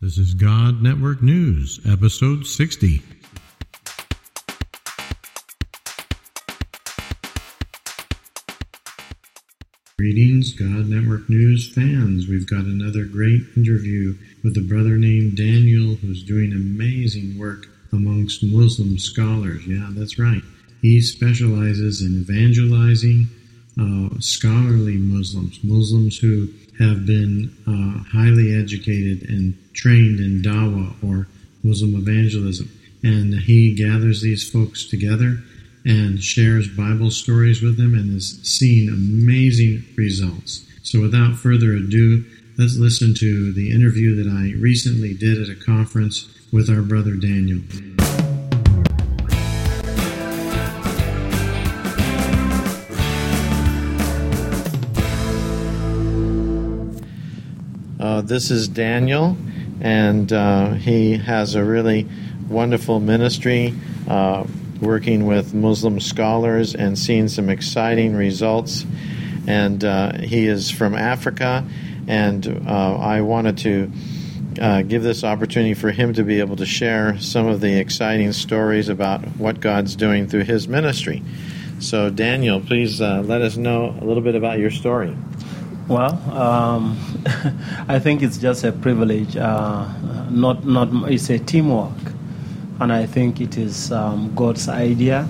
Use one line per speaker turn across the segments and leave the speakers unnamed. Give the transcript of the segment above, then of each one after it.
This is God Network News, episode 60. Greetings, God Network News fans. We've got another great interview with a brother named Daniel who's doing amazing work amongst Muslim scholars. Yeah, that's right. He specializes in evangelizing uh, scholarly Muslims, Muslims who have been uh, highly educated and trained in dawah or Muslim evangelism. And he gathers these folks together and shares Bible stories with them and has seen amazing results. So without further ado, let's listen to the interview that I recently did at a conference with our brother Daniel.
Uh, this is Daniel, and uh, he has a really wonderful ministry uh, working with Muslim scholars and seeing some exciting results. And uh, he is from Africa, and uh, I wanted to uh, give this opportunity for him to be able to share some of the exciting stories about what God's doing through his ministry. So, Daniel, please uh, let us know a little bit about your story.
Well, um, I think it's just a privilege. Uh, not, not. It's a teamwork, and I think it is um, God's idea,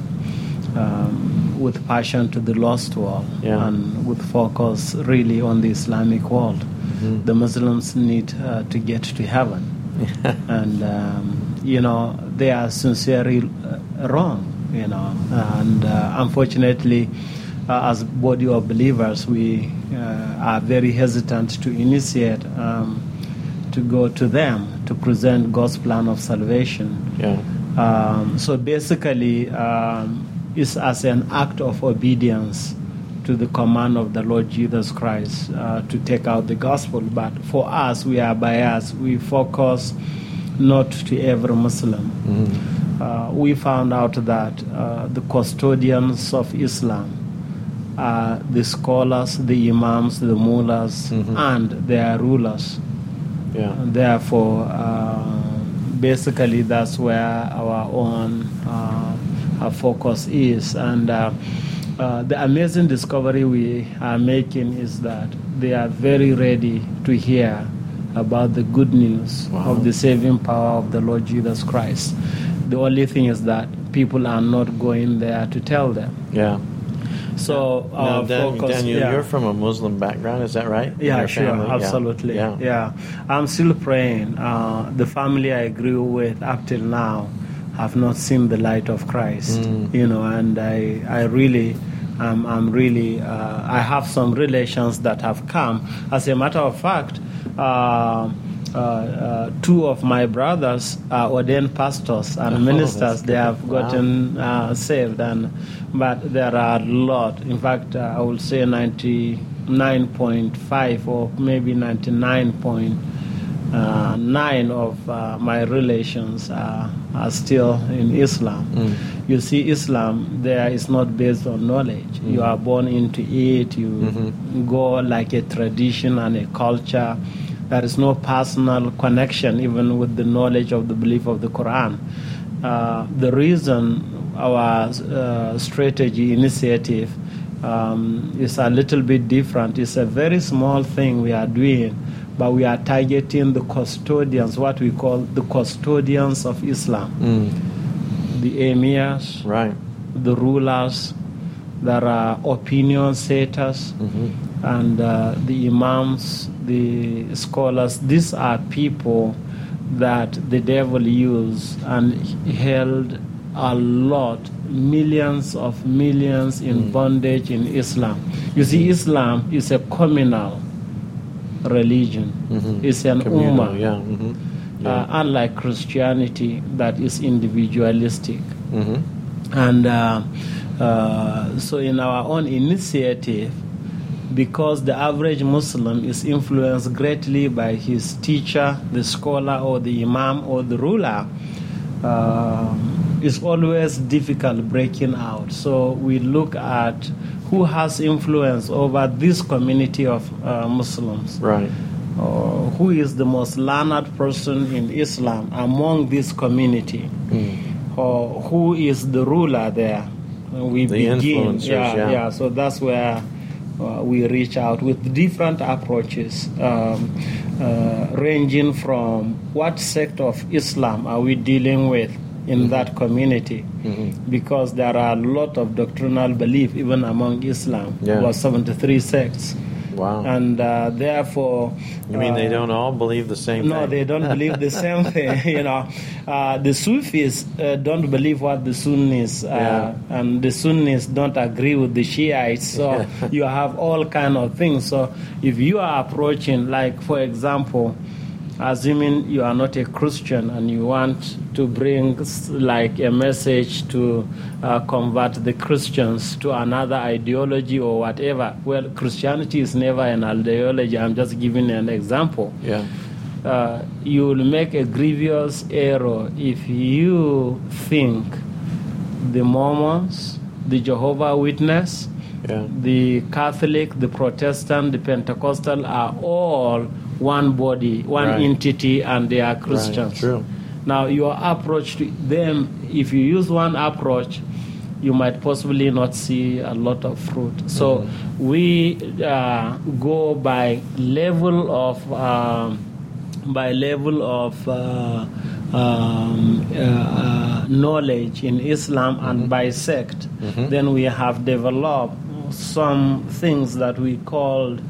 um, with passion to the lost world,
Yeah.
and with focus really on the Islamic world. The Muslims need uh, to get to heaven, and um, you know they are sincerely uh, wrong. You know, and uh, unfortunately uh, as body of believers, we uh, are very hesitant to initiate, um, to go to them to present God's plan of salvation.
Yeah.
Um, so basically, um, it's as an act of obedience to the command of the Lord Jesus Christ uh, to take out the gospel. But for us, we are biased. We focus not to every Muslim. Uh, we found out that uh, the custodians of Islam are the scholars, the imams, the mullahs, and their rulers.
Yeah.
And therefore, uh, basically, that's where our own uh, our focus is. And uh, uh, the amazing discovery we are making is that they are very ready to hear about the good news of the saving power of the Lord Jesus Christ. The only thing is that people are not going there to tell them.
Yeah.
So
Now,
our
Dan,
focus,
Daniel,
yeah.
you're from a Muslim background, is that right?
Yeah, sure,
family? Yeah.
absolutely.
Yeah.
Yeah. I'm still praying. Uh, the family I grew with up till now have not seen the light of Christ,
Mm.
you know, and I, I really, um, I'm really, uh, I have some relations that have come. As a matter of fact, uh, uh, uh, two of my brothers are ordained pastors and
Oh,
ministers. They have
good. Wow.
gotten uh, saved, and but there are a lot. In fact, uh, I would say ninety-nine point five or maybe ninety-nine point uh, nine of uh, my relations are, are still in Islam. You see, Islam there is not based on knowledge. You are born into it. You go like a tradition and a culture. There is no personal connection even with the knowledge of the belief of the Quran. Uh, the reason our uh, strategy initiative um, is a little bit different. It's a very small thing we are doing, but we are targeting the custodians, what we call the custodians of Islam, mm. the emirs,
Right.
the rulers, there are opinion setters, mm-hmm. and uh, the imams, the scholars. These are people that the devil used and held a lot, millions of millions in mm. bondage in Islam. You see, Islam is a communal religion. It's an
Communal,
ummah.
yeah. hmm
Uh, unlike Christianity, that is individualistic.
hmm
And uh, uh, so, in our own initiative, because the average Muslim is influenced greatly by his teacher, the scholar, or the imam, or the ruler, uh, it's always difficult breaking out. So, we look at who has influence over this community of uh, Muslims
Right.
uh, who is the most learned person in Islam among this community, or who is the ruler there. And we
The
begin,
influencers,
yeah,
yeah.
So that's where uh, we reach out with different approaches, um, uh, ranging from what sect of Islam are we dealing with in that community, because there are a lot of doctrinal belief even among Islam.
Yeah.
About 73 sects.
Wow.
And uh, therefore,
you mean they
uh,
don't all believe the same thing.
no,
thing?
they don't believe the same thing. You know, uh, the Sufis uh, don't believe what the Sunnis, uh,
Yeah.
and the Sunnis don't agree with the Shiites. So you have all kind of things. So if you are approaching, like for example, assuming you are not a Christian and you want to bring like a message to uh, convert the Christians to another ideology or whatever. Well, Christianity is never an ideology. I'm just giving an example
Yeah.
uh, you will make a grievous error if you think the Mormons, the Jehovah Witness,
Yeah.
the Catholic, the Protestant, the Pentecostal are all one body, one
Right.
entity, and they are Christians.
true.
Now, your approach to them, if you use one approach, you might possibly not see a lot of fruit. So we uh, go by level of um, by level of uh, um, uh, uh, knowledge in Islam and by sect. Then we have developed some things that we called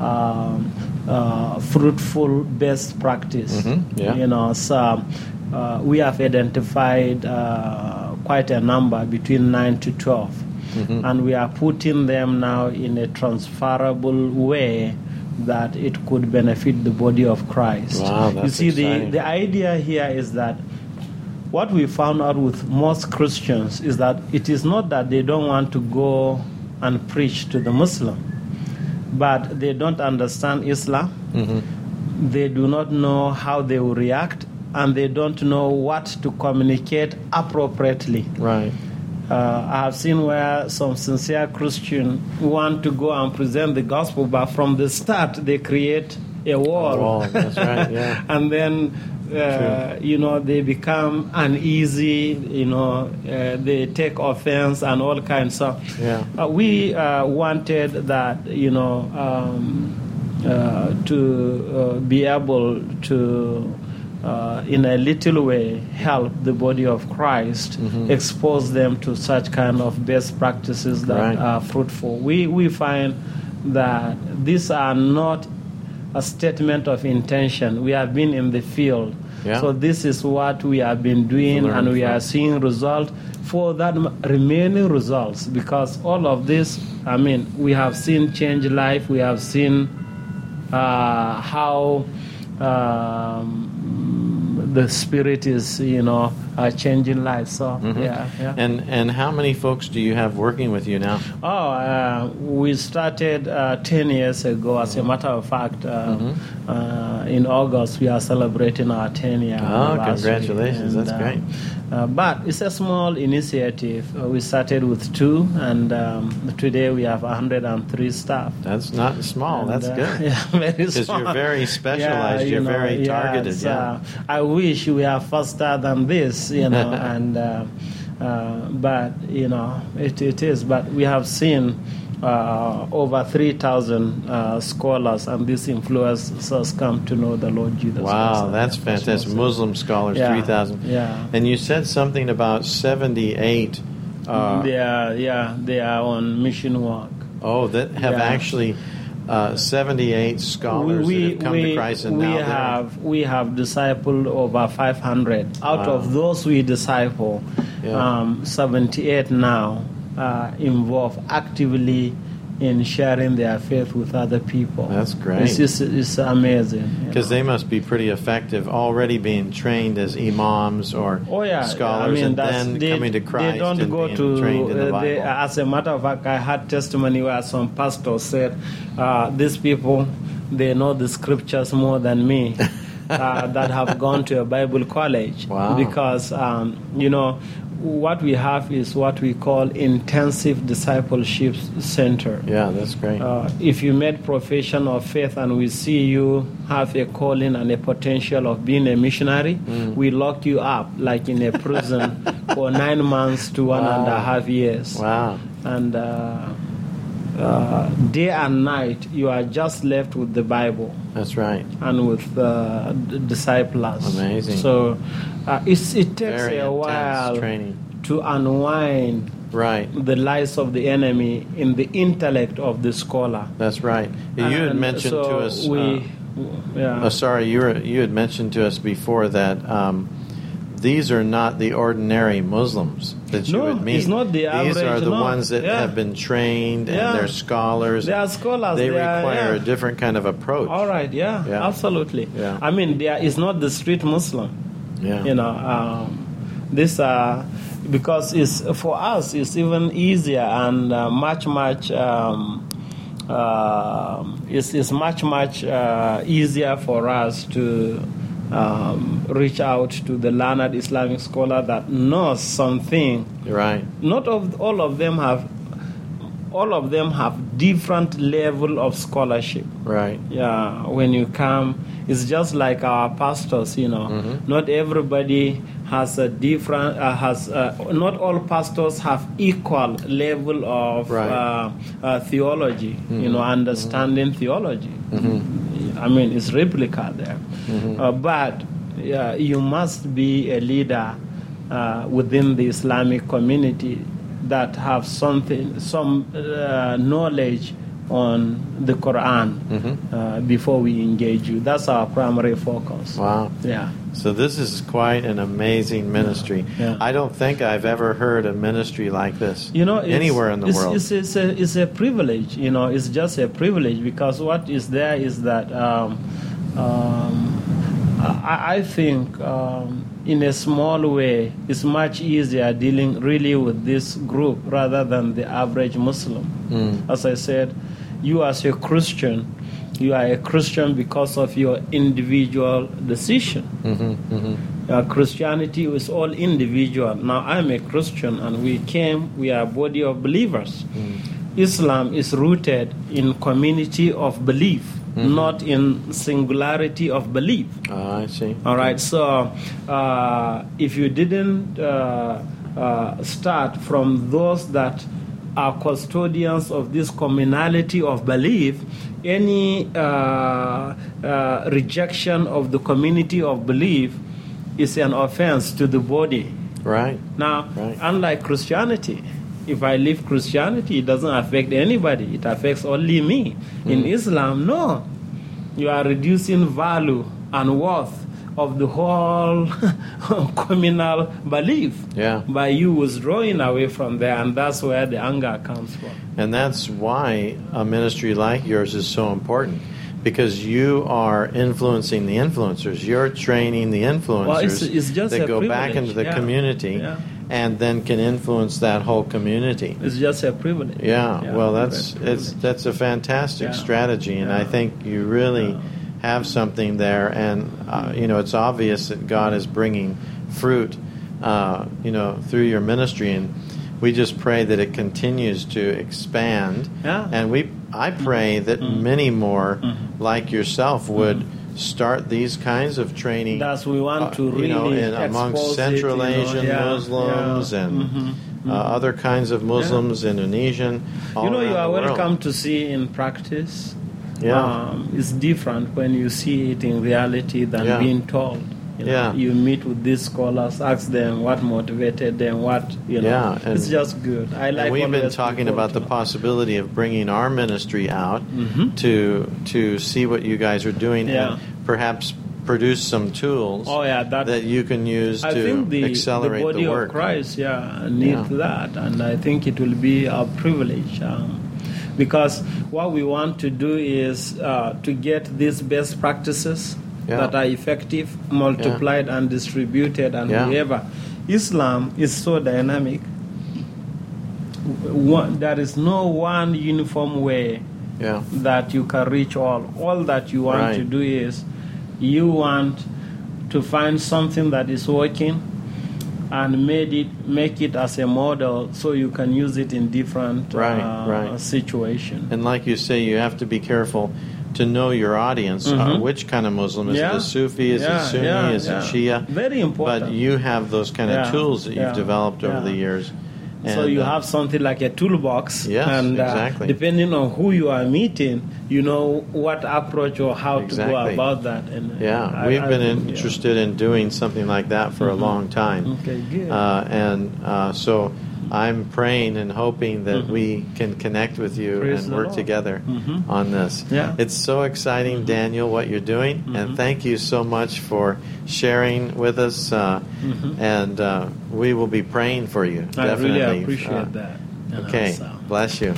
um, uh, fruitful best practice.
Mhm, yeah.
You know, so uh, we have identified uh, quite a number between nine to 12
Mm-hmm.
and we are putting them now in a transferable way that it could benefit the body of Christ.
Wow,
you see, the,
exciting.
the idea here is that what we found out with most Christians is that it is not that they don't want to go and preach to the Muslim, but they don't understand Islam. They do not know how they will react, and they don't know what to communicate appropriately.
Right.
Uh, I have seen where some sincere Christian want to go and present the gospel, but from the start they create a wall.
wall, that's right, yeah.
and then, uh, you know, they become uneasy. You know, uh, they take offense and all kinds of.
Yeah.
Uh, we uh, wanted that, you know, um, uh, to uh, be able to, uh, in a little way, help the body of Christ, expose them to such kind of best practices that
Right.
are fruitful. We, we find that these are not a statement of intention. We have been in the field.
Yeah.
So this is what we have been doing,
learn
and we
from.
are seeing result for that remaining results because all of this i mean we have seen change life we have seen uh, how um, the spirit is you know uh, changing lives so yeah, yeah.
And and how many folks do you have working with you now?
Oh, uh, we started uh, 10 years ago. As a matter of fact, uh,
Mm-hmm.
uh, in August, we are celebrating our 10 year.
Oh, congratulations. That's
uh,
great.
Uh, but it's a small initiative. Uh, we started with two, and um, today we have 103 staff.
That's not small.
And,
That's good.
Yeah, very small.
Because you're very specialized.
you
you're
know,
very
yeah,
targeted. Yeah.
I wish we are faster than this, you know, and uh, Uh, but you know, it, it is. But we have seen uh, over 3,000 uh, scholars and these influencers come to know the Lord Jesus
Wow,
Christ.
that's fantastic. Muslim scholars,
Yeah,
3,000.
yeah.
And you said something about 78. Uh,
they are, yeah, they are on mission work.
Oh, that have
Yeah.
actually uh, 78 scholars that have come to Christ and
we
now they're-
have we have discipled over 500 out
Wow.
of those we disciple
Yeah.
um, 78 now are involved actively in sharing their faith with other people
That's great.
it's, just, it's amazing
Because they must be pretty effective already being trained as imams or
Oh yeah,
scholars
I mean,
and then
they,
coming to Christ
They don't
and
go
being
to.
trained in the
uh,
Bible.
they- as a matter of fact, I had testimony where some pastor said, uh, "These people, they know the scriptures more than me." uh, that have gone to a Bible college
Wow.
because um, you know what we have is what we call intensive discipleship center.
yeah, that's great.
Uh, if you made profession of faith and we see you have a calling and a potential of being a missionary,
Mm.
we lock you up like in a prison for nine months to one and a
Wow.
half years.
wow.
And uh, uh, day and night, you are just left with the Bible
That's right.
and with uh, d- disciples.
Amazing.
So uh, it's, it takes
Very
a while
training.
to unwind
Right.
the lies of the enemy in the intellect of the scholar.
That's right. You had mentioned
so
to us.
We,
uh,
yeah.
Oh, sorry, you were, you had mentioned to us before that um, these are not the ordinary Muslims that you
No,
would meet.
it's not the average,
These are the
no.
ones that
Yeah.
have been trained and
Yeah.
they're scholars.
They are scholars,
They,
they are-
require
yeah.
a different kind of approach.
All right, yeah, absolutely.
Yeah.
I mean, there is not the street Muslim.
Yeah.
You know, um, this uh, because it's for us it's even easier and uh, much much. Um, uh, it's, it's much much uh, easier for us to um, reach out to the learned Islamic scholar that knows something
Right.
not of all of them have all of them have different level of scholarship
Right.
yeah when you come it's just like our pastors you know
Mm-hmm.
not everybody has a different uh, has uh, not all pastors have equal level of
Right.
uh, uh, theology you know understanding theology
Mm-hmm.
i mean it's replica there uh, but yeah, you must be a leader uh, within the islamic community that have something some uh, knowledge on the quran
Mm-hmm.
uh, before we engage you that's our primary focus
Wow.
yeah
So this is quite an amazing ministry.
Yeah.
I don't think I've ever heard a ministry like this
you know
anywhere in the
it's,
world.
It's, it's, a, it's a privilege you know it's just a privilege because what is there is that um, um, I, I think um, in a small way it's much easier dealing really with this group rather than the average Muslim
Mm.
as I said you as a Christian you are a Christian because of your individual decision
Mm-hmm,
uh, Christianity is all individual. Now I'm a Christian, and we came. We are a body of believers. Islam is rooted in community of belief, not in singularity of belief.
Ah, I see.
All right. So uh, if you didn't uh, uh, start from those that are custodians of this communality of belief, any uh, uh, rejection of the community of belief is an offense to the body.
Right.
Now,
Right.
unlike Christianity, if I leave Christianity, it doesn't affect anybody. It affects only me. In
Mm.
Islam, no. You are reducing value and worth of the whole communal belief
Yeah.
by you withdrawing away from there, and that's where the anger comes from.
And that's why a ministry like yours is so important. Because you are influencing the influencers. You're training the influencers
Well, it's- it's
that go back into the
yeah.
community
Yeah.
And then can influence that whole community.
It's just a privilege.
Yeah, well, that's it's that's a fantastic
Yeah.
strategy, and I think you really
Yeah.
have something there. And uh, you know, it's obvious that God is bringing fruit, uh, you know, through your ministry, and we just pray that it continues to expand.
Yeah. Mm-hmm.
And we, I pray that many more like yourself would start these kinds of training.
That's we want to
uh,
really
you know, in, amongst
expose it,
Central
you know,
Asian
yeah,
Muslims
yeah.
and
Mhm,
Uh, other kinds of Muslims, Indonesian. All
you know, you are
world.
welcome to see in practice.
Yeah.
Um, it's different when you see it in reality than
Yeah.
being told. You, know,
Yeah.
you meet with these scholars, ask them what motivated them, what you know.
Yeah, and-
it's just good. I like.
we've been talking about the possibility of bringing our ministry out
Mhm.
to to see what you guys are doing
Yeah.
and perhaps produce some tools
Oh yeah, that,
that you can use
I
to
think the,
accelerate
the body
the work.
of Christ, yeah, need
Yeah.
that, and I think it will be our privilege. Um, because what we want to do is uh, to get these best practices
Yeah.
that are effective, multiplied, and distributed, and
Yeah.
wherever. Islam is so dynamic. One, there is no one uniform way
Yeah,
that you can reach all. All that you want
Right.
to do is you want to find something that is working and made it make it as a model so you can use it in different
Right,
uh,
right.
situations.
and like you say, you have to be careful to know your audience. Uh,
Mhm.
which kind of Muslim is
Yeah.
it? A Sufi? Is
Yeah,
it Sunni?
yeah,
is it Shia?
Very important.
But you have those kind of tools that you've developed over the years.
so you
uh,
have something like a toolbox,
Yes,
and uh,
exactly.
depending on who you are meeting, you know what approach or how to go about that. And uh,
Yeah,
I-
we've
I
been
think, yeah.
interested in doing something like that for
Mhm.
a long time.
Okay, good.
Uh, and uh, so I'm praying and hoping that
Mhm.
we can connect with you
Praise
and work
Lord.
together
Mhm.
on this.
Yeah.
It's so exciting, Daniel, what you're doing. And thank you so much for sharing with us. Uh,
Mhm.
And uh, we will be praying for you.
I
definitely.
really appreciate
Uh,
that.
Okay,
also-
bless you.